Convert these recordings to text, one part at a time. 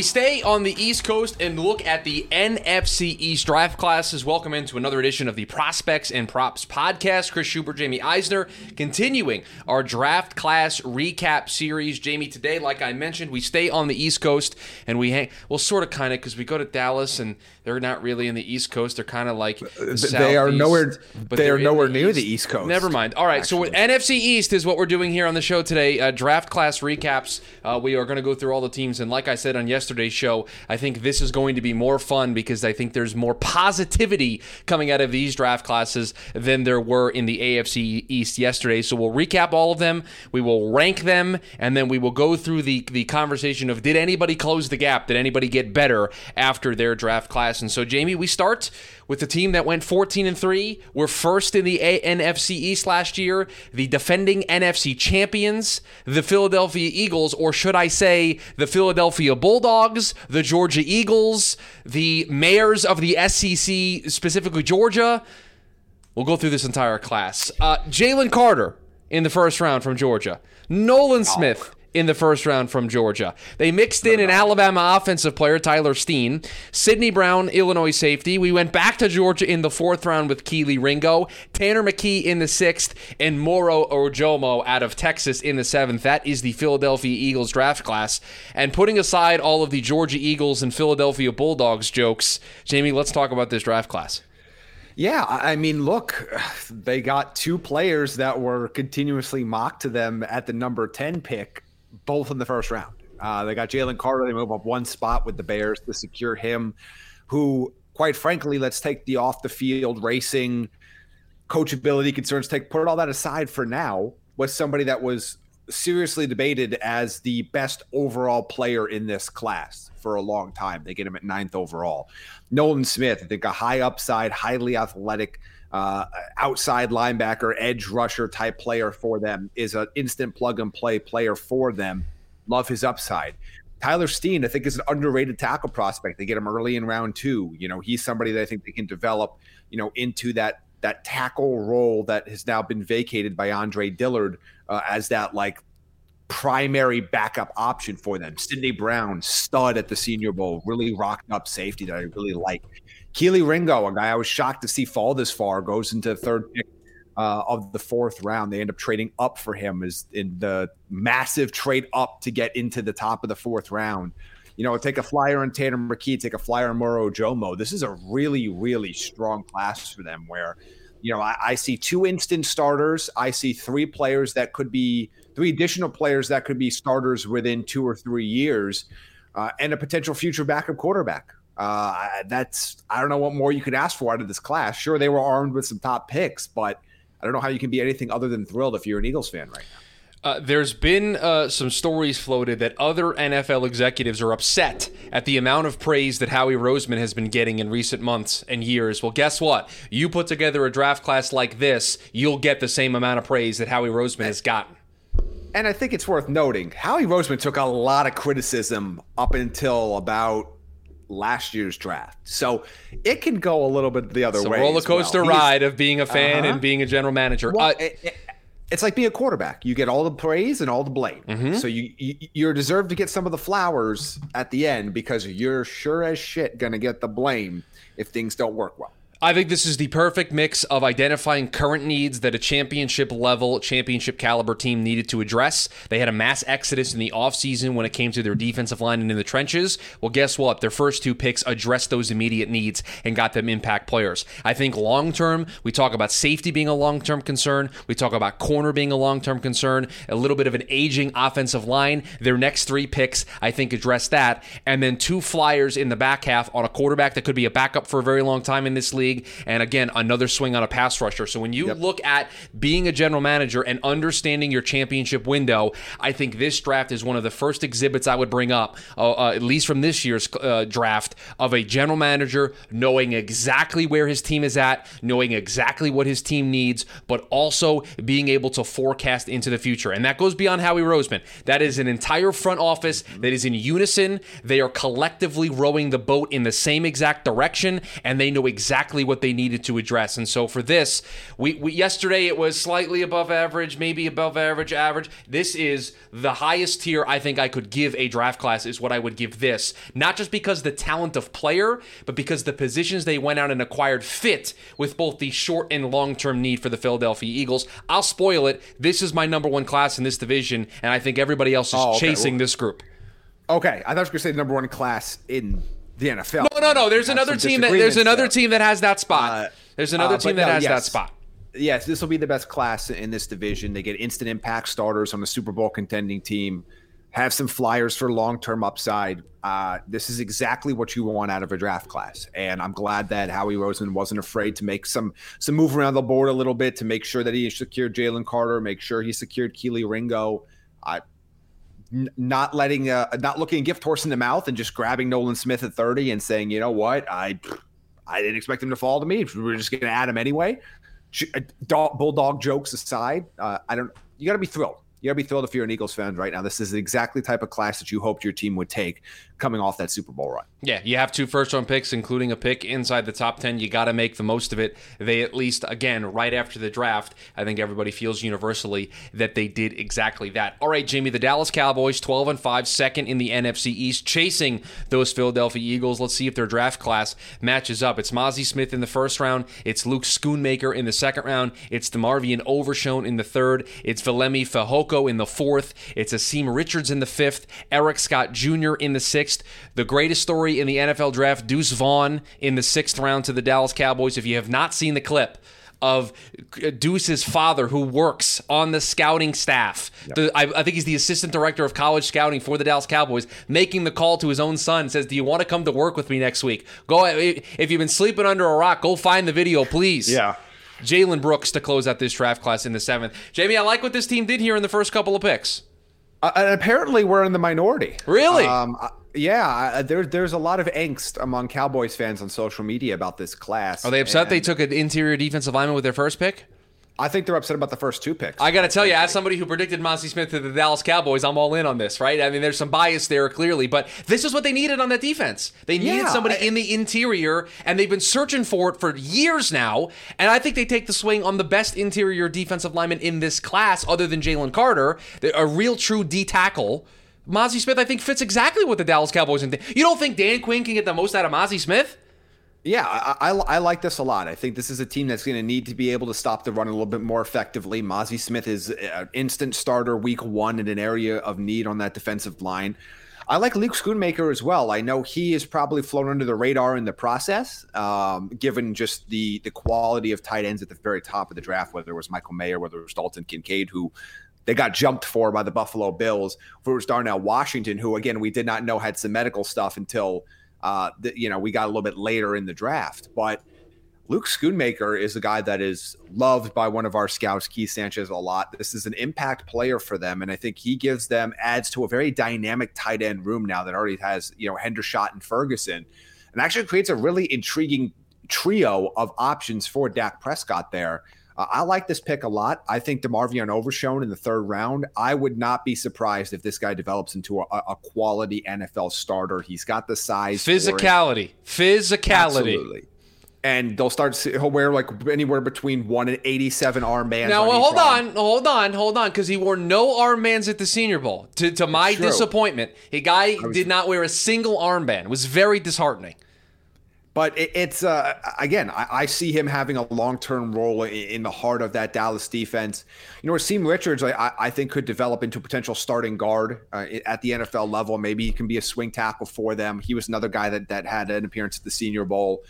We stay on the East Coast and look at the NFC East draft classes. Welcome into another edition of the Prospects and Props podcast. Chris Schubert, Jaime Eisner, continuing our draft class recap series. Jaime, today, like I mentioned, we stay on the East Coast and we hang, well, sort of kind of, because we go to Dallas and they're not really in the East Coast. They're kind of like the they are nowhere. but They they're nowhere the near East. the East Coast. Never mind. All right, so with NFC East is what we're doing here on the show today. Uh, draft class recaps. Uh, we are going to go through all the teams, and like I said on yesterday's show, I think this is going to be more fun because I think there's more positivity coming out of these draft classes than there were in the AFC East yesterday. So we'll recap all of them. We will rank them, and then we will go through the the conversation of did anybody close the gap? Did anybody get better after their draft class? And so, Jaime, we start with the team that went 14 and 3. We're first in the A- NFC East last year, the defending NFC champions, the Philadelphia Eagles, or should I say, the Philadelphia Bulldogs, the Georgia Eagles, the mayors of the SEC, specifically Georgia. We'll go through this entire class. Uh, Jalen Carter in the first round from Georgia. Nolan Smith in the first round from Georgia. They mixed in an Alabama offensive player, Tyler Steen. Sidney Brown, Illinois safety. We went back to Georgia in the fourth round with Kelee Ringo. Tanner McKee in the sixth, and Moro Ojomo out of Texas in the seventh. That is the Philadelphia Eagles draft class. And putting aside all of the Georgia Eagles and Philadelphia Bulldogs jokes, Jaime, let's talk about this draft class. Yeah, I mean, look, they got two players that were continuously mocked to them at the number 10 pick, both in the first round. Uh, they got Jalen Carter. They move up one spot with the Bears to secure him, who, quite frankly, let's take the off the field racing, coachability concerns, take put all that aside for now, was somebody that was seriously debated as the best overall player in this class for a long time. They get him at ninth overall. Nolan Smith, I think a high upside, highly athletic, uh, outside linebacker, edge rusher type player for them, is an instant plug and play player for them. Love his upside. Tyler Steen, I think, is an underrated tackle prospect. They get him early in round two. You know, he's somebody that I think they can develop, you know, into that that tackle role that has now been vacated by Andre Dillard uh, as that like primary backup option for them. Sidney Brown, stud at the Senior Bowl, really rocked up safety that I really like. Kelee Ringo, a guy I was shocked to see fall this far, goes into third pick uh, of the fourth round. They end up trading up for him is in the massive trade up to get into the top of the fourth round. You know, take a flyer on Tanner McKee, take a flyer on Moro Jomo. This is a really, really strong class for them where, you know, I, I see two instant starters. I see three players that could be three additional players that could be starters within two or three years, uh, and a potential future backup quarterback. Uh, that's I don't know what more you could ask for out of this class. Sure, they were armed with some top picks, but I don't know how you can be anything other than thrilled if you're an Eagles fan right now. Uh, there's been uh, some stories floated that other NFL executives are upset at the amount of praise that Howie Roseman has been getting in recent months and years. Well, guess what? You put together a draft class like this, you'll get the same amount of praise that Howie Roseman has gotten. And I think it's worth noting, Howie Roseman took a lot of criticism up until about last year's draft. So it can go a little bit the other It's a way. roller as well. coaster He's- ride of being a fan Uh-huh. and being a general manager. Well, Uh, it- it- it's like being a quarterback. You get all the praise and all the blame. Mm-hmm. So you, you you're deserved to get some of the flowers at the end because you're sure as shit gonna get the blame if things don't work well. I think this is the perfect mix of identifying current needs that a championship level, championship caliber team needed to address. They had a mass exodus in the offseason when it came to their defensive line and in the trenches. Well, guess what? Their first two picks addressed those immediate needs and got them impact players. I think long term, we talk about safety being a long term concern. We talk about corner being a long term concern, a little bit of an aging offensive line. Their next three picks, I think, address that. And then two flyers in the back half on a quarterback that could be a backup for a very long time in this league league. And again, another swing on a pass rusher. So when you yep. look at being a general manager and understanding your championship window, I think this draft is one of the first exhibits I would bring up, uh, uh, at least from this year's uh, draft, of a general manager knowing exactly where his team is at, knowing exactly what his team needs, but also being able to forecast into the future. And that goes beyond Howie Roseman. That is an entire front office that is in unison. They are collectively rowing the boat in the same exact direction, and they know exactly what they needed to address. And so for this, we, we yesterday it was slightly above average, maybe above average, average. This is the highest tier I think I could give a draft class is what I would give this. Not just because the talent of player, but because the positions they went out and acquired fit with both the short and long term need for the Philadelphia Eagles. I'll spoil it. This is my number one class in this division, and I think everybody else is oh, okay. chasing well, this group. Okay, I thought you were going to say the number one class in the NFL. No, no, no. There's another team that there's another team that has that spot. Uh, there's another uh, team that no, has yes. that spot. Yes, this will be the best class in this division. They get instant impact starters on a Super Bowl contending team have some flyers for long term upside. Uh, this is exactly what you want out of a draft class, and I'm glad that Howie Roseman wasn't afraid to make some some move around the board a little bit to make sure that he secured Jalen Carter, make sure he secured Kelee Ringo. Uh, not letting, uh, not looking a gift horse in the mouth and just grabbing Nolan Smith at 30 and saying, you know what, I, I didn't expect him to fall to me. We are just going to add him anyway. Uh, bulldog jokes aside, uh, I don't. You got to be thrilled you gotta be thrilled if you're an Eagles fan right now. This is exactly the type of class that you hoped your team would take coming off that Super Bowl run. Yeah, you have two first round picks, including a pick inside the top 10. You got to make the most of it. They, at least, again, right after the draft, I think everybody feels universally that they did exactly that. All right, Jaime, the Dallas Cowboys, 12 and 5, second in the NFC East, chasing those Philadelphia Eagles. Let's see if their draft class matches up. It's Mazi Smith in the first round, it's Luke Schoonmaker in the second round, it's DeMarvion Overshown in the third, it's Viliami In the fourth, it's Asim Richards in the fifth, Eric Scott Jr. in the sixth. The greatest story in the NFL draft, Deuce Vaughn in the sixth round to the Dallas Cowboys. If you have not seen the clip, of Deuce's father, who works on the scouting staff. Yep. The, I, I, think he's the assistant director of college scouting for the Dallas Cowboys, making the call to his own son. Says, "Do you want to come to work with me next week? Go. If you've been sleeping under a rock, go find the video, please." Yeah. Jalen Brooks to close out this draft class in the seventh. Jaime, I like what this team did here in the first couple of picks. Uh, and apparently, we're in the minority. Really? Um, yeah, there's there's a lot of angst among Cowboys fans on social media about this class. Are they upset they took an interior defensive lineman with their first pick? I think they're upset about the first two picks. I got to tell you, as somebody who predicted Mazi Smith to the Dallas Cowboys, I'm all in on this, right? I mean, there's some bias there clearly, but this is what they needed on that defense. They needed yeah, somebody I, in the interior, and they've been searching for it for years now. And I think they take the swing on the best interior defensive lineman in this class, other than Jalen Carter, a real true D tackle. Mazi Smith, I think, fits exactly what the Dallas Cowboys. And you don't think Dan Quinn can get the most out of Mazi Smith? Yeah, I, I, I, like this a lot. I think this is a team that's going to need to be able to stop the run a little bit more effectively. Mazi Smith is an instant starter week one in an area of need on that defensive line. I like Luke Schoonmaker as well. I know he is probably flown under the radar in the process, um, given just the the quality of tight ends at the very top of the draft, whether it was Michael Mayer, whether it was Dalton Kincaid, who they got jumped for by the Buffalo Bills, who was Darnell Washington, who again we did not know had some medical stuff until – uh, you know we got a little bit later in the draft. But Luke Schoonmaker is a guy that is loved by one of our scouts, Keith Sanchez, a lot. This is an impact player for them, and I think he gives them adds to a very dynamic tight end room now that already has you know Hendershot and Ferguson, and actually creates a really intriguing trio of options for Dak Prescott there. Uh, I like this pick a lot. I think DeMarvion Overshown in the third round. I would not be surprised if this guy develops into a, a quality NFL starter. He's got the size, physicality, physicality. Absolutely. And they'll start. He'll wear like anywhere between one and eighty-seven armbands. Now, well, hold on, hold on, hold on, because he wore no armbands at the Senior Bowl. To, to my disappointment, a guy was, did not wear a single armband. It was very disheartening. But it, it's uh, again, I, I, see him having a long term role in, in, the heart of that Dallas defense. You know, Asim Richards, I, I think could develop into a potential starting guard uh, at the NFL level. Maybe he can be a swing tackle for them. He was another guy that that had an appearance at the Senior Bowl.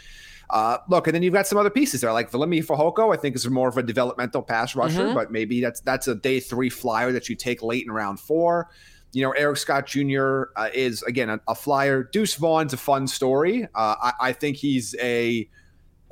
Uh, look, and then you've got some other pieces there, like Viliami Fehoko. I think is more of a developmental pass rusher, mm-hmm. but maybe that's that's a day three flyer that you take late in round four you know, Eric Scott Jr. Uh, is again a, a, flyer. Deuce Vaughn's a fun story. Uh, I, I, think he's a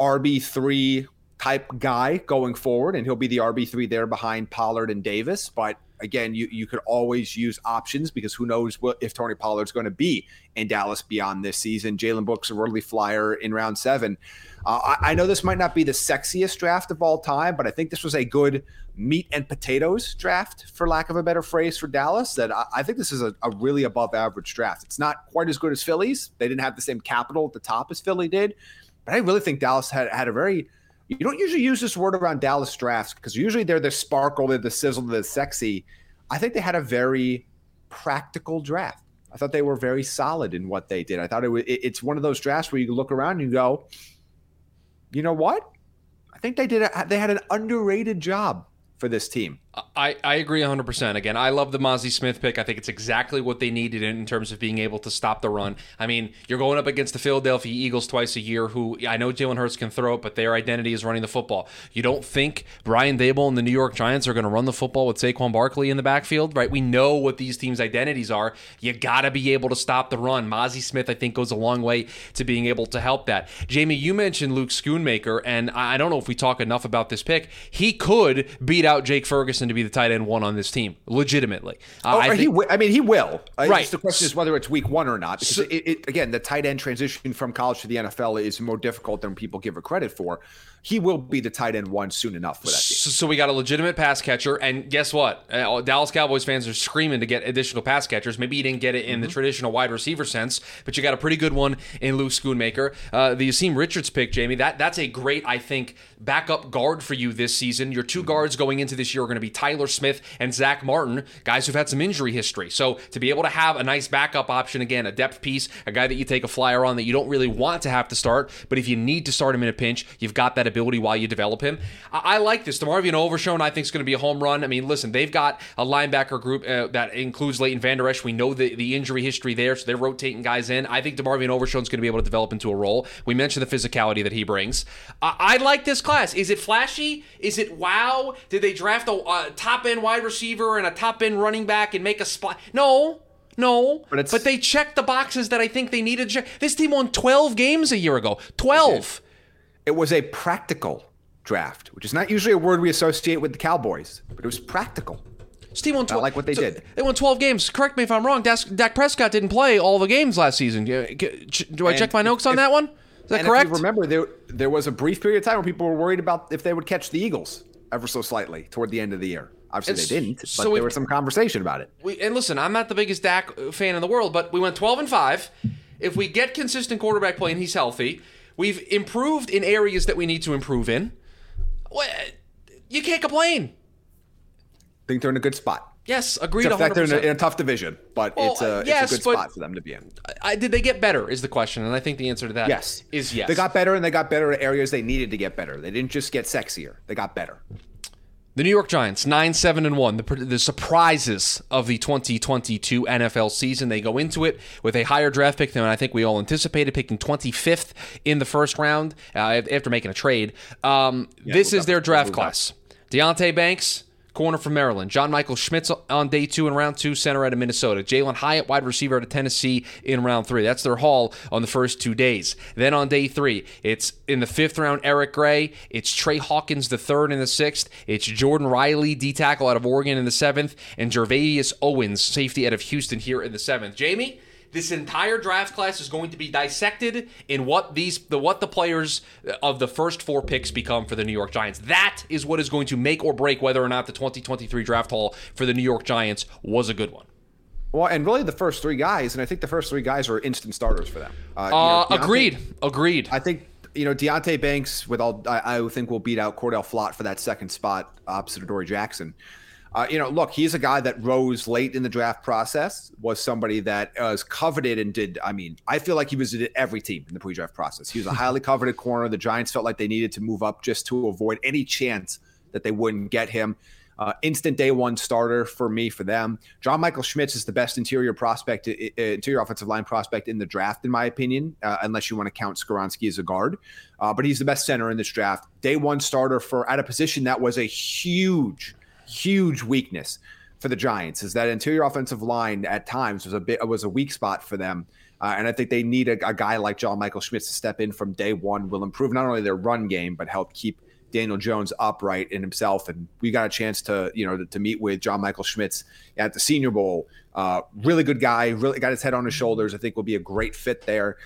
RB3 type guy going forward, and he'll be the RB3 there behind Pollard and Davis. But again, you, you could always use options because who knows what, if Tony Pollard's going to be in Dallas beyond this season. Jalen Brooks, a early flyer in round seven. Uh, I, I, know this might not be the sexiest draft of all time, but I think this was a good meat and potatoes draft, for lack of a better phrase, for Dallas. That I, I think this is a, a really above average draft. It's not quite as good as Philly's. They didn't have the same capital at the top as Philly did, but I really think Dallas had, had a very you don't usually use this word around Dallas drafts because usually they're the sparkle, they're the sizzle, they're the sexy. I think they had a very practical draft. I thought they were very solid in what they did. I thought it was, it's one of those drafts where you look around and you go, you know what? I think they did. A, they had an underrated job for this team. I, I agree 100%. Again, I love the Mazi Smith pick. I think it's exactly what they needed in terms of being able to stop the run. I mean, you're going up against the Philadelphia Eagles twice a year, who I know Jalen Hurts can throw it, but their identity is running the football. You don't think Brian Daboll and the New York Giants are going to run the football with Saquon Barkley in the backfield, right? We know what these teams' identities are. You got to be able to stop the run. Mazi Smith, I think, goes a long way to being able to help that. Jaime, you mentioned Luke Schoonmaker, and I don't know if we talk enough about this pick. He could beat out Jake Ferguson to be the tight end one on this team, legitimately. Uh, oh, I, think, w- I mean, he will. Right. the question is whether it's week one or not. So, it, it, again, the tight end transition from college to the NFL is more difficult than people give it credit for he will be the tight end one soon enough for that team. So, so we got a legitimate pass catcher, and guess what? Uh, Dallas Cowboys fans are screaming to get additional pass catchers. Maybe you didn't get it in mm-hmm. the traditional wide receiver sense, but you got a pretty good one in Luke Schoonmaker. Uh, the Asim Richards pick, Jaime, that that's a great, I think, backup guard for you this season. Your 2 mm-hmm. guards going into this year are going to be Tyler Smith and Zach Martin, guys who've had some injury history. So to be able to have a nice backup option again, a depth piece, a guy that you take a flyer on that you don't really want to have to start, but if you need to start him in a pinch, you've got that ability while you develop him. I, I like this. DeMarvion Overshown, I think, is going to be a home run. I mean, listen, they've got a linebacker group uh, that includes Leighton Vander Esch. We know the, the injury history there, so they're rotating guys in. I think DeMarvion Overshown is going to be able to develop into a role. We mentioned the physicality that he brings. I, I like this class. Is it flashy? Is it wow? Did they draft a, a top end wide receiver and a top end running back and make a spot? No. No, but, but, they checked the boxes that I think they needed. This team won 12 games a year ago. 12. It was a practical draft, which is not usually a word we associate with the Cowboys, but it was practical. Steve won 12. I like what they so did. They won 12 games. Correct me if I'm wrong. Dak Prescott didn't play all the games last season. Do I and check my notes on that one? Is that correct? remember, there there was a brief period of time where people were worried about if they would catch the Eagles ever so slightly toward the end of the year. Obviously, it's, they didn't, but so we, there was some conversation about it. We, and listen, I'm not the biggest Dak fan in the world, but we went 12 and five. If we get consistent quarterback play and he's healthy, we've improved in areas that we need to improve in. You can't complain. think they're in a good spot. Yes, agreed. Except that they're in a, in a, tough division, but well, it's, a, yes, it's a good spot for them to be in. I, did they get better? Is the question, and I think the answer to that yes. is yes. They got better, and they got better at areas they needed to get better. They didn't just get sexier; they got better. The New York Giants, 9 7 and 1, the, the surprises of the 2022 NFL season. They go into it with a higher draft pick than I think we all anticipated, picking 25th in the first round uh, after making a trade. Um, yeah, this is their draft class. Deonte Banks, corner from Maryland. John Michael Schmitz on day two in round two, center out of Minnesota. Jalin Hyatt, wide receiver out of Tennessee in round three. That's their haul on the first two days. Then on day three, it's in the fifth round, Eric Gray. It's Trey Hawkins, the third in the sixth. It's Jordan Riley, D tackle out of Oregon in the seventh. And Gervarius Owens, safety out of Houston here in the seventh. Jaime? This entire draft class is going to be dissected in what these the what the players of the first four picks become for the New York Giants. That is what is going to make or break whether or not the 2023 draft haul for the New York Giants was a good one. Well, and really the first three guys, and I think the first three guys are instant starters for them. Uh, uh, you know, Deonte, agreed. Agreed. I think you know Deonte Banks with all I, I think will beat out Cordell Flott for that second spot opposite Adoree Jackson. Uh, you know, look, he's a guy that rose late in the draft process, was somebody that was coveted and did. I mean, I feel like he was at every team in the pre draft process. He was a highly coveted corner. The Giants felt like they needed to move up just to avoid any chance that they wouldn't get him. Uh, instant day one starter for me for them. John Michael Schmitz is the best interior prospect, uh, interior offensive line prospect in the draft, in my opinion, uh, unless you want to count Skoronski as a guard. Uh, but he's the best center in this draft. Day one starter for at a position that was a huge huge weakness for the Giants is that interior offensive line at times was a bit was a weak spot for them. Uh, and I think they need a, a, guy like John Michael Schmitz to step in from day one, will improve not only their run game, but help keep Daniel Jones upright in himself. And we got a chance to, you know, to, to meet with John Michael Schmitz at the Senior Bowl. Uh, really good guy, really got his head on his shoulders. I think will be a great fit there.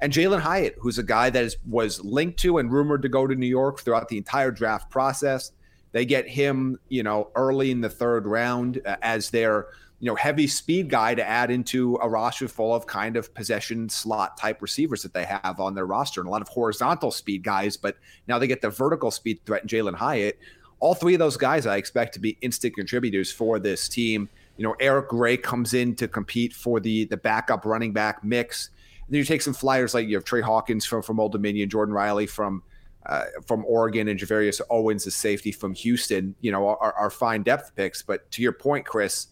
And Jalin Hyatt, who's a guy that is, was linked to and rumored to go to New York throughout the entire draft process. They get him, you know, early in the third round uh, as their you know, heavy speed guy to add into a roster full of kind of possession slot type receivers that they have on their roster and a lot of horizontal speed guys, but now they get the vertical speed threat in Jalin Hyatt. All three of those guys I expect to be instant contributors for this team. You know, Eric Gray comes in to compete for the the backup running back mix. And then you take some flyers like you have Trey Hawkins from from Old Dominion, Jordan Riley from uh, from Oregon, and Gervarius Owens, the safety from Houston. You know, are, are fine depth picks. But to your point, Chris,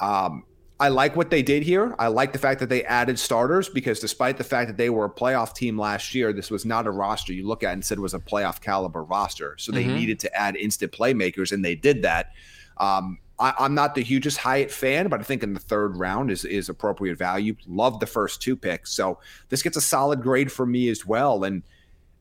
um, I like what they did here. I like the fact that they added starters because despite the fact that they were a playoff team last year, this was not a roster you look at and said was a playoff caliber roster. So they mm-hmm. needed to add instant playmakers, and they did that. Um, I, am not the hugest Hyatt fan, but I think in the third round is is appropriate value. Love the first two picks, so this gets a solid grade for me as well. And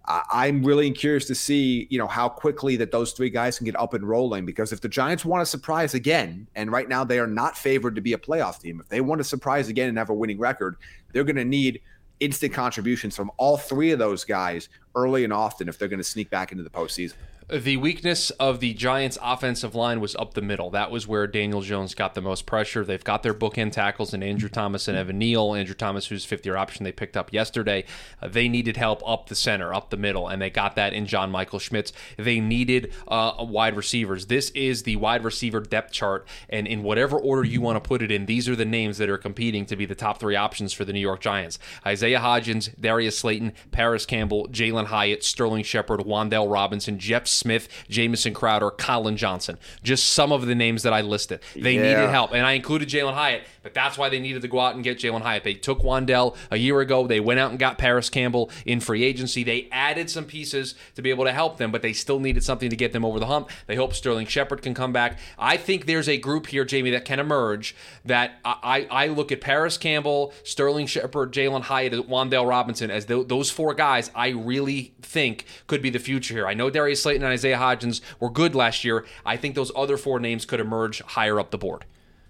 I'm really curious to see, you know, how quickly that those three guys can get up and rolling. Because if the Giants want to surprise again, and right now they are not favored to be a playoff team, if they want to surprise again and have a winning record, they're going to need instant contributions from all three of those guys early and often if they're going to sneak back into the postseason. The weakness of the Giants' offensive line was up the middle. That was where Daniel Jones got the most pressure. They've got their bookend tackles in Andrew Thomas and Evan Neal. Andrew Thomas, who's fifth year option, they picked up yesterday. Uh, they needed help up the center, up the middle, and they got that in John Michael Schmitz. They needed uh, wide receivers. This is the wide receiver depth chart, and in whatever order you want to put it in, these are the names that are competing to be the top three options for the New York Giants Isaiah Hodgins, Darius Slayton, Parris Campbell, Jalin Hyatt, Sterling Shepard, Wan'Dale Robinson, Jeff Smith, Jamison Crowder, Collin Johnson. Just some of the names that I listed. They yeah. needed help. And I included Jalin Hyatt, but that's why they needed to go out and get Jalin Hyatt. They took Wan'Dale a year ago. They went out and got Parris Campbell in free agency. They added some pieces to be able to help them, but they still needed something to get them over the hump. They hope Sterling Shepard can come back. I think there's a group here, Jaime, that can emerge that I, I look at Parris Campbell, Sterling Shepard, Jalin Hyatt, Wan'Dale Robinson as th- those four guys I really think could be the future here. I know Darius Slayton and Isaiah Hodgins were good last year. I think those other four names could emerge higher up the board.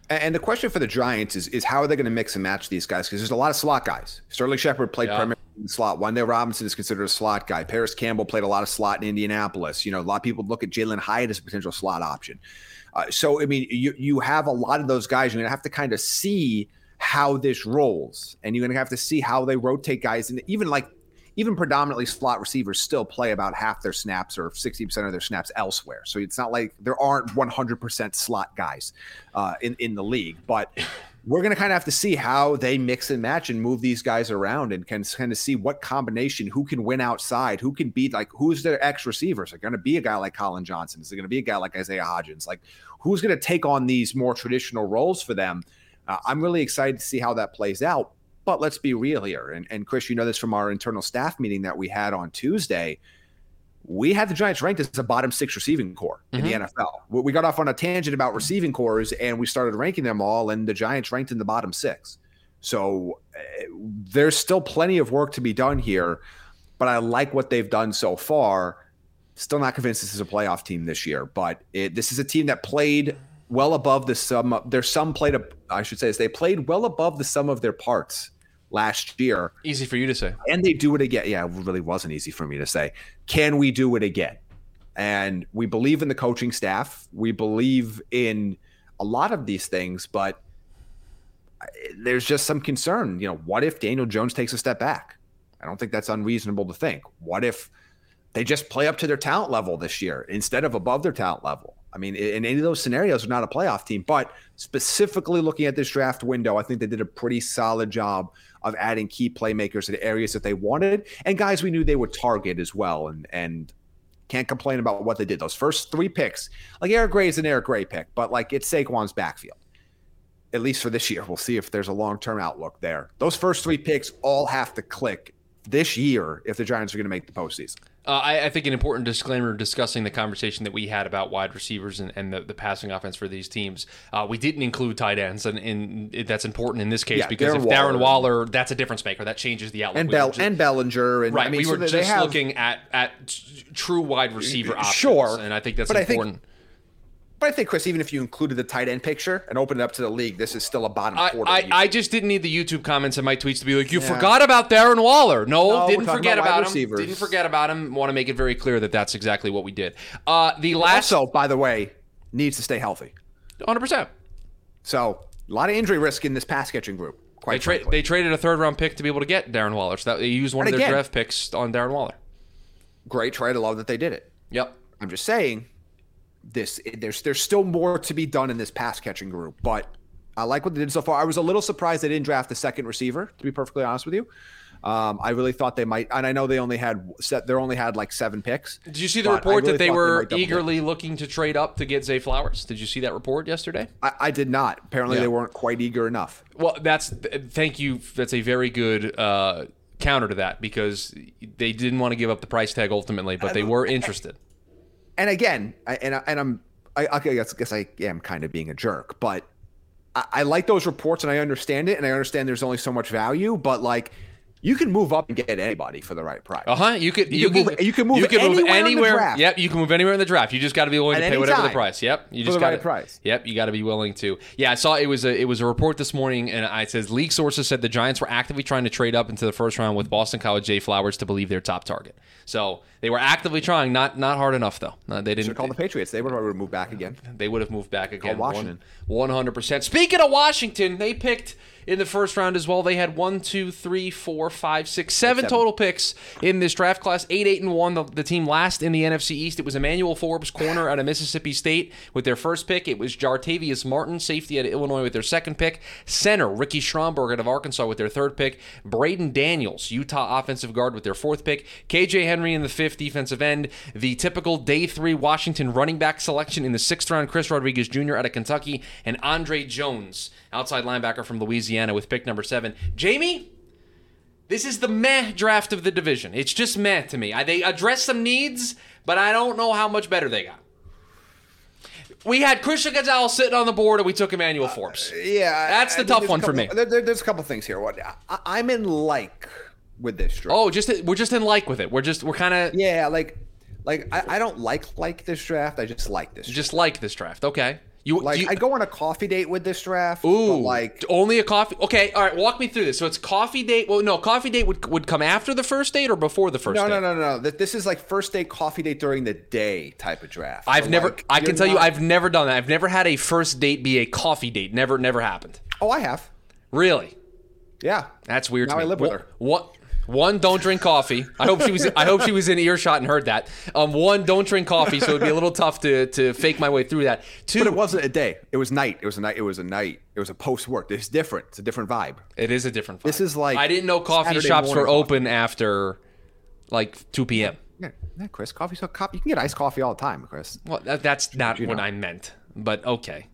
And the question for the Giants is, is how are they going to mix and match these guys? Because there's a lot of slot guys. Sterling Shepard played yeah. primarily in the slot. Wan'Dale Robinson is considered a slot guy. Parris Campbell played a lot of slot in Indianapolis. You know, a lot of people look at Jalin Hyatt as a potential slot option. Uh, so, I mean, you, you have a lot of those guys. You're going to have to kind of see how this rolls. And you're going to have to see how they rotate guys. And even like even predominantly slot receivers still play about half their snaps or 60% of their snaps elsewhere. So it's not like there aren't 100% slot guys uh, in, in the league. But we're going to kind of have to see how they mix and match and move these guys around and can kind of see what combination, who can win outside, who can beat, like, who's their X receivers? Are going to be a guy like Collin Johnson? Is it going to be a guy like Isaiah Hodgins? Like, who's going to take on these more traditional roles for them? Uh, I'm really excited to see how that plays out. But let's be real here. And, and Chris, you know this from our internal staff meeting that we had on Tuesday. We had the Giants ranked as a bottom six receiving corps mm-hmm. in the mm-hmm. NFL. We got off on a tangent about receiving cores and we started ranking them all, and the Giants ranked in the bottom six. So uh, there's still plenty of work to be done here, but I like what they've done so far. Still not convinced this is a playoff team this year, but it, this is a team that played well above the sum. Their sum played, a, I should say, is they played well above the sum of their parts last year. Easy for you to say. And they do it again. Yeah, it really wasn't easy for me to say. Can we do it again? And we believe in the coaching staff. We believe in a lot of these things, but uh, there's just some concern. You know, what if Daniel Jones takes a step back? I don't think that's unreasonable to think. What if they just play up to their talent level this year instead of above their talent level? I mean, in any of those scenarios, they're not a playoff team. But specifically looking at this draft window, I think they did a pretty solid job of adding key playmakers in areas that they wanted and guys we knew they would target as well. And and can't complain about what they did. Those first three picks, like Eric Gray is an Eric Gray pick, but like it's Saquon's backfield. At least for this year, we'll see if there's a long term outlook there. Those first three picks all have to click this year if the Giants are going to make the postseason. Uh, I, I, think an important disclaimer discussing the conversation that we had about wide receivers and, and the, the, passing offense for these teams. Uh, we didn't include tight ends, and, and, that's important in this case yeah, because Darren if Darren Waller, Waller, that's a difference maker. That changes the outlook. And, Bell, just, and Bellinger. And, right. I mean, we were so just have, looking at, at true wide receiver options. Sure. And I think that's important. I think, but I think, Chris, even if you included the tight end picture and opened it up to the league, this is still a bottom quarter. I, I, just didn't need the YouTube comments and my tweets to be like, you yeah. forgot about Darren Waller. No, no didn't forget about, about him. Didn't forget about him. Want to make it very clear that that's exactly what we did. Uh, the last. Also, by the way, needs to stay healthy. 100%. So, a lot of injury risk in this pass catching group. They, tra- they, traded a third round pick to be able to get Darren Waller. So that, they used one and of their draft picks on Darren Waller. Great trade. I love that they did it. Yep. I'm just saying this there's there's still more to be done in this pass catching group, but I like what they did so far. I was a little surprised they didn't draft the second receiver, to be perfectly honest with you. Um, I really thought they might, and I know they only had set. They only had like seven picks. Did you see the report really that they were they eagerly looking to trade up to get Zay Flowers? Did you see that report yesterday? I, I did not. Apparently, yeah. they weren't quite eager enough. Well, that's thank you. That's a very good uh, counter to that because they didn't want to give up the price tag ultimately, but they were interested and again, I, and I, and I'm I, I guess, guess I am kind of being a jerk, but I, I like those reports and I understand it, and I understand there's only so much value, but like you can move up and get anybody for the right price. Uh huh. You could you, you can, move, you can move you can anywhere. Move anywhere yep. You can move anywhere in the draft. You just got to be willing At to pay whatever the price. Yep. You just got right price. Yep. You got to be willing to. Yeah. I saw it was a it was a report this morning, and I says league sources said the Giants were actively trying to trade up into the first round with Boston College Zay Flowers to believe their top target. So they were actively trying, not not hard enough though. Uh, they didn't call the Patriots. They would have moved back again. They would have moved back again. Call Washington. One hundred percent. Speaking of Washington, they picked in the first round as well. They had one, two, three, four, five, six, seven, seven. total picks in this draft class. Eight, eight, and one. The, the, team last in the NFC East. It was Emmanuel Forbes, corner out of Mississippi State, with their first pick. It was Jartavius Martin, safety out of Illinois, with their second pick. Center Ricky Stromberg out of Arkansas with their third pick. Braeden Daniels, Utah offensive guard, with their fourth pick. KJ Henry in the fifth, defensive end. The typical day three Washington running back selection in the sixth round. Chris Rodriguez Jr. out of Kentucky, and Andre Jones outside linebacker from Louisiana with pick number seven. Jaime, this is the meh draft of the division. It's just meh to me. I, they address some needs, but I don't know how much better they got. We had Christian Gonzalez sitting on the board, and we took Emmanuel Forbes. Uh, yeah, that's the I, tough one couple, for me. There, there's a couple things here. What I, am in like with this draft. Oh, just we're just in like with it. We're just we're kind of yeah, like like I, I don't like like this draft. I just like this. Just like this draft. Okay. You like you, I go on a coffee date with this draft. Ooh, like only a coffee. Okay, all right. Walk me through this. So it's coffee date. Well, no, coffee date would would come after the first date or before the first. No, date? no, no, no. No. This is like first date, coffee date during the day type of draft. I've so never. Like, I can tell not, you, I've never done that. I've never had a first date be a coffee date. Never, never happened. Oh, I have. Really? Yeah. That's weird. Now I live with her. What? One, don't drink coffee. I hope she was. I hope she was in earshot and heard that. Um, one, don't drink coffee, so it'd be a little tough to to fake my way through that. Two, but it wasn't a day. It was night. It was a night. It was a night. It was a post work. It's different. It's a different vibe. It is a different. vibe. This is like I didn't know coffee Saturday shops were open coffee. after like two p.m. Yeah, yeah, Chris. Coffee so coffee. You can get iced coffee all the time, Chris. Well, that, that's not what know? I meant. But okay.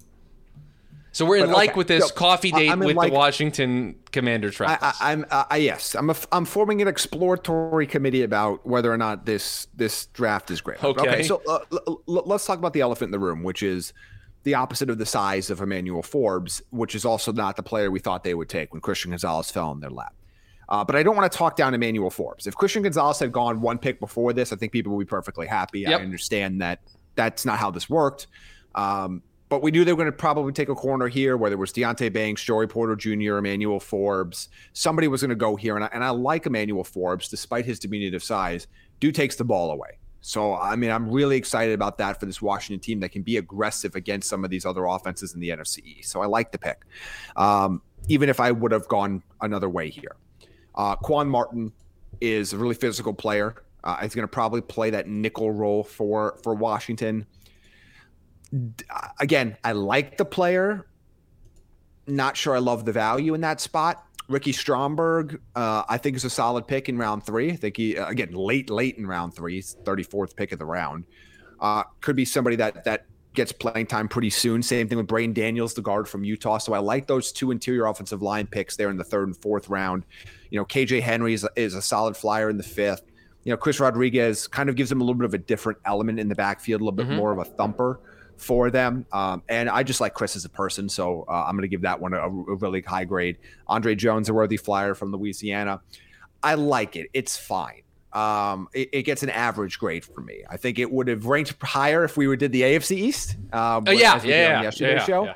So we're in but, like okay. with this so, coffee date with like, the Washington Commander trust. I, am uh, yes, I'm a, I'm forming an exploratory committee about whether or not this this draft is great. Okay, okay so uh, l- l- let's talk about the elephant in the room, which is the opposite of the size of Emmanuel Forbes, which is also not the player we thought they would take when Christian Gonzalez fell in their lap. Uh, but I don't want to talk down Emmanuel Forbes. If Christian Gonzalez had gone one pick before this, I think people would be perfectly happy. Yep. I understand that that's not how this worked. Um, but we knew they were going to probably take a corner here, whether it was Deonte Banks, Joey Porter Jr., Emmanuel Forbes. Somebody was going to go here. And I, and I like Emmanuel Forbes, despite his diminutive size, dude takes the ball away. So, I mean, I'm really excited about that for this Washington team that can be aggressive against some of these other offenses in the NFC So I like the pick, um, even if I would have gone another way here. Uh, Quan Martin is a really physical player. Uh, he's going to probably play that nickel role for for Washington again, I like the player. Not sure I love the value in that spot. Ricky Stromberg, uh, I think is a solid pick in round three. I think he uh, again late, late in round three, thirty fourth pick of the round. Uh, could be somebody that that gets playing time pretty soon. Same thing with Braeden Daniels, the guard from Utah. So I like those two interior offensive line picks there in the third and fourth round. You know, KJ Henry is, is a solid flyer in the fifth. You know, Chris Rodriguez kind of gives him a little bit of a different element in the backfield, a little bit mm-hmm. more of a thumper for them. Um, and I just like Chris as a person, so uh, I'm going to give that one a, a, really high grade. Andre Jones, a worthy flyer from Louisiana. I like it. It's fine. Um, it, it, gets an average grade for me. I think it would have ranked higher if we did the AFC East. Um, uh, yeah, yeah, yeah, yeah, show. Yeah.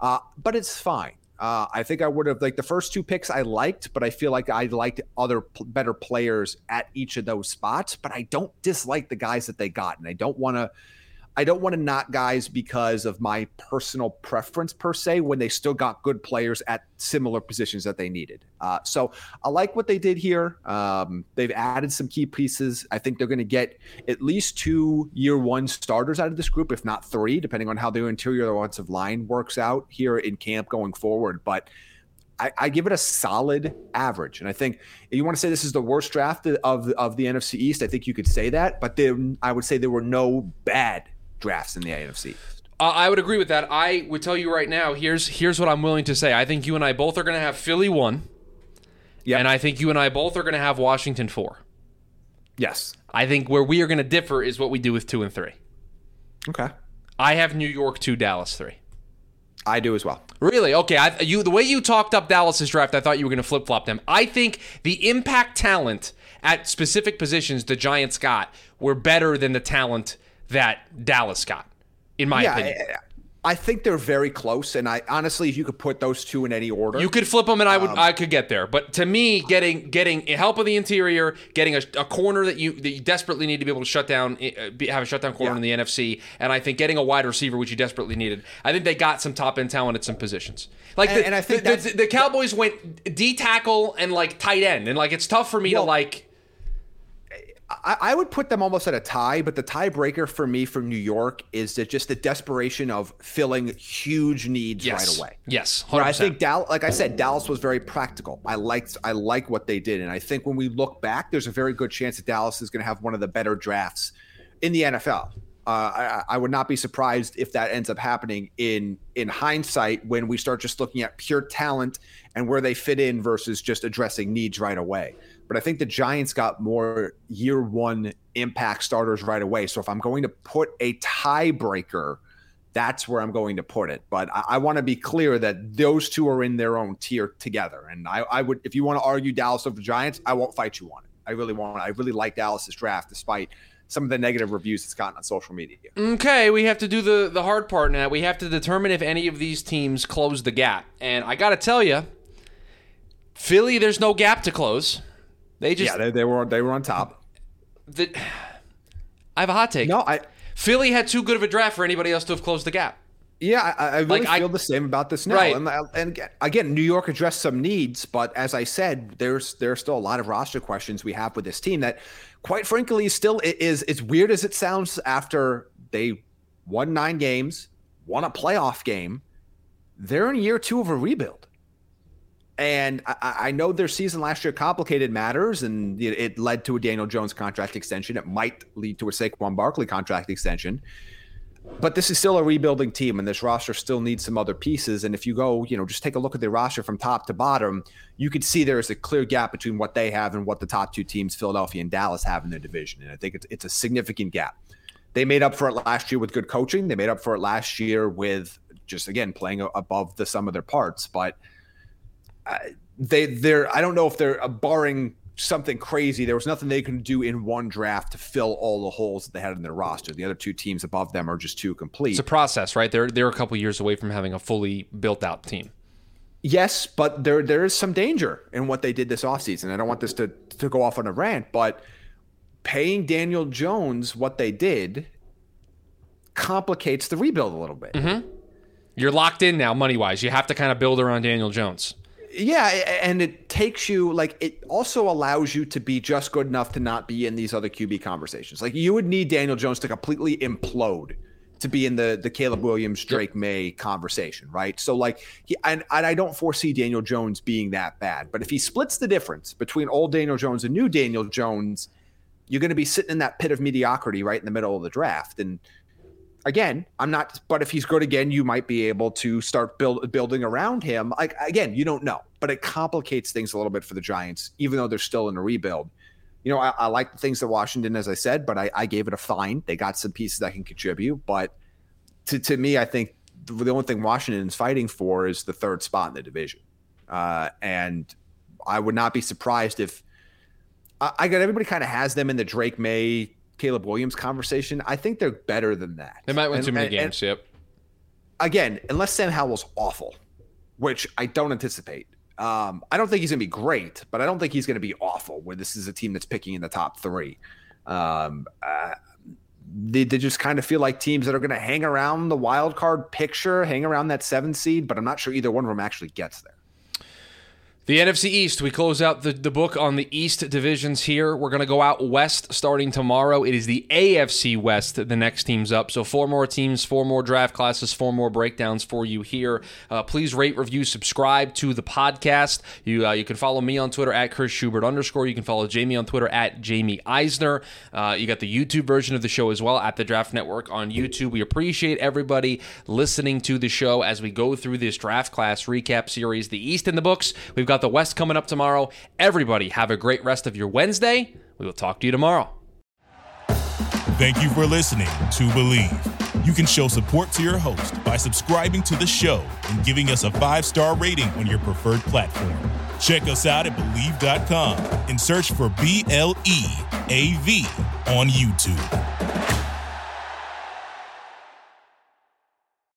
Uh, but it's fine. Uh, I think I would have like the first two picks I liked, but I feel like I liked other p- better players at each of those spots. But I don't dislike the guys that they got, and I don't want to I don't want to knock guys because of my personal preference per se when they still got good players at similar positions that they needed. Uh, so I like what they did here. Um, they've added some key pieces. I think they're going to get at least two year one starters out of this group, if not three, depending on how their interior offensive line works out here in camp going forward. But I, I, give it a solid average. And I think if you want to say this is the worst draft of, of the NFC East, I think you could say that. But then I would say there were no bad drafts in the AFC. Uh, I would agree with that. I would tell you right now. Here's here's what I'm willing to say. I think you and I both are going to have Philly one. Yeah, and I think you and I both are going to have Washington four. Yes. I think where we are going to differ is what we do with two and three. Okay. I have New York two, Dallas three. I do as well. Really? Okay. I, you the way you talked up Dallas's draft, I thought you were going to flip flop them. I think the impact talent at specific positions the Giants got were better than the talent that Dallas got, in my yeah, opinion. I, I think they're very close, and I honestly, if you could put those two in any order, you could flip them, and I would, um, I could get there. But to me, getting getting help of the interior, getting a, a, corner that you that you desperately need to be able to shut down, eh, uh, have a shutdown corner yeah. in the NFC, and I think getting a wide receiver, which you desperately needed. I think they got some top end talent at some positions. Like and, the, and I think the, the, the, Cowboys went D tackle and like tight end, and like it's tough for me well, to like I, I, would put them almost at a tie, but the tiebreaker for me from New York is that just the desperation of filling huge needs yes. right away. Yes, 100%. I think Dallas, like I said, Dallas was very practical. I liked, I like what they did, and I think when we look back, there's a very good chance that Dallas is going to have one of the better drafts in the NFL. Uh, I, I, would not be surprised if that ends up happening in in hindsight when we start just looking at pure talent and where they fit in versus just addressing needs right away but I think the Giants got more year one impact starters right away. So if I'm going to put a tiebreaker, that's where I'm going to put it. But I, I want to be clear that those two are in their own tier together. And I, I would, if you want to argue Dallas over the Giants, I won't fight you on it. I really want. I really like Dallas's draft, despite some of the negative reviews it's gotten on social media. Okay, we have to do the the hard part now. We have to determine if any of these teams close the gap. And I got to tell you, Philly, there's no gap to close. They just yeah, they, they were they were on top. The, I have a hot take. No, I Philly had too good of a draft for anybody else to have closed the gap. Yeah, I, I really like, feel I, the same about this now. Right. And, uh, and, again, New York addressed some needs, but as I said, there's there's still a lot of roster questions we have with this team that, quite frankly, still is as weird as it sounds. After they won nine games, won a playoff game, they're in year two of a rebuild. And I, I, know their season last year complicated matters, and it led to a Daniel Jones contract extension. It might lead to a Saquon Barkley contract extension. But this is still a rebuilding team, and this roster still needs some other pieces. And if you go, you know, just take a look at their roster from top to bottom, you could see there is a clear gap between what they have and what the top two teams, Philadelphia and Dallas, have in their division. And I think it's, it's a significant gap. They made up for it last year with good coaching. They made up for it last year with just again playing above the sum of their parts. But they they're I don't know if they're uh, barring something crazy. There was nothing they can do in one draft to fill all the holes that they had in their roster. The other two teams above them are just too complete. It's a process, right? They're they're a couple years away from having a fully built out team. Yes, but there there is some danger in what they did this offseason. I don't want this to to go off on a rant, but paying Daniel Jones what they did complicates the rebuild a little bit. Mm-hmm. You're locked in now, money wise. You have to kind of build around Daniel Jones. Yeah, and it takes you like it also allows you to be just good enough to not be in these other QB conversations. Like you would need Daniel Jones to completely implode to be in the the Caleb Williams Drake Maye conversation, right? So like he and, and I don't foresee Daniel Jones being that bad, but if he splits the difference between old Daniel Jones and new Daniel Jones, you're going to be sitting in that pit of mediocrity right in the middle of the draft and again, I'm not, but if he's good again, you might be able to start build, building around him. Like, again, you don't know, but it complicates things a little bit for the Giants, even though they're still in a rebuild. you know, I, I like the things that Washington, as I said, but I, I gave it a fine. They got some pieces that can contribute, but to to me, I think the, only thing Washington is fighting for is the third spot in the division, uh, and I would not be surprised if I, I got everybody kind of has them in the Drake Maye, Caleb Williams conversation. I think they're better than that. They might win And- too many and- games. yep. again, unless Sam Howell's awful, which I don't anticipate. Um, I don't think he's going to be great, but I don't think he's going to be awful. Where this is a team that's picking in the top three, um, uh, they, they just kind of feel like teams that are going to hang around the wild card picture, hang around that seven seed. But I'm not sure either one of them actually gets there. The NFC East, we close out the, the book on the East divisions here. We're going to go out west starting tomorrow. It is the AFC West, the next team's up. So, four more teams, four more draft classes, four more breakdowns for you here. Uh, please rate, review, subscribe to the podcast. You uh, you can follow me on Twitter at Chris Schubert underscore. You can follow Jaime on Twitter at Jaime Eisner. Uh, you got the YouTube version of the show as well at the Draft Network on YouTube. We appreciate everybody listening to the show as we go through this draft class recap series. The East in the books. We've got the West coming up tomorrow. Everybody, have a great rest of your Wednesday. We will talk to you tomorrow. Thank you for listening to Bleav. You can show support to your host by subscribing to the show and giving us a five star rating on your preferred platform. Check us out at Bleav.com and search for B L E A V on YouTube.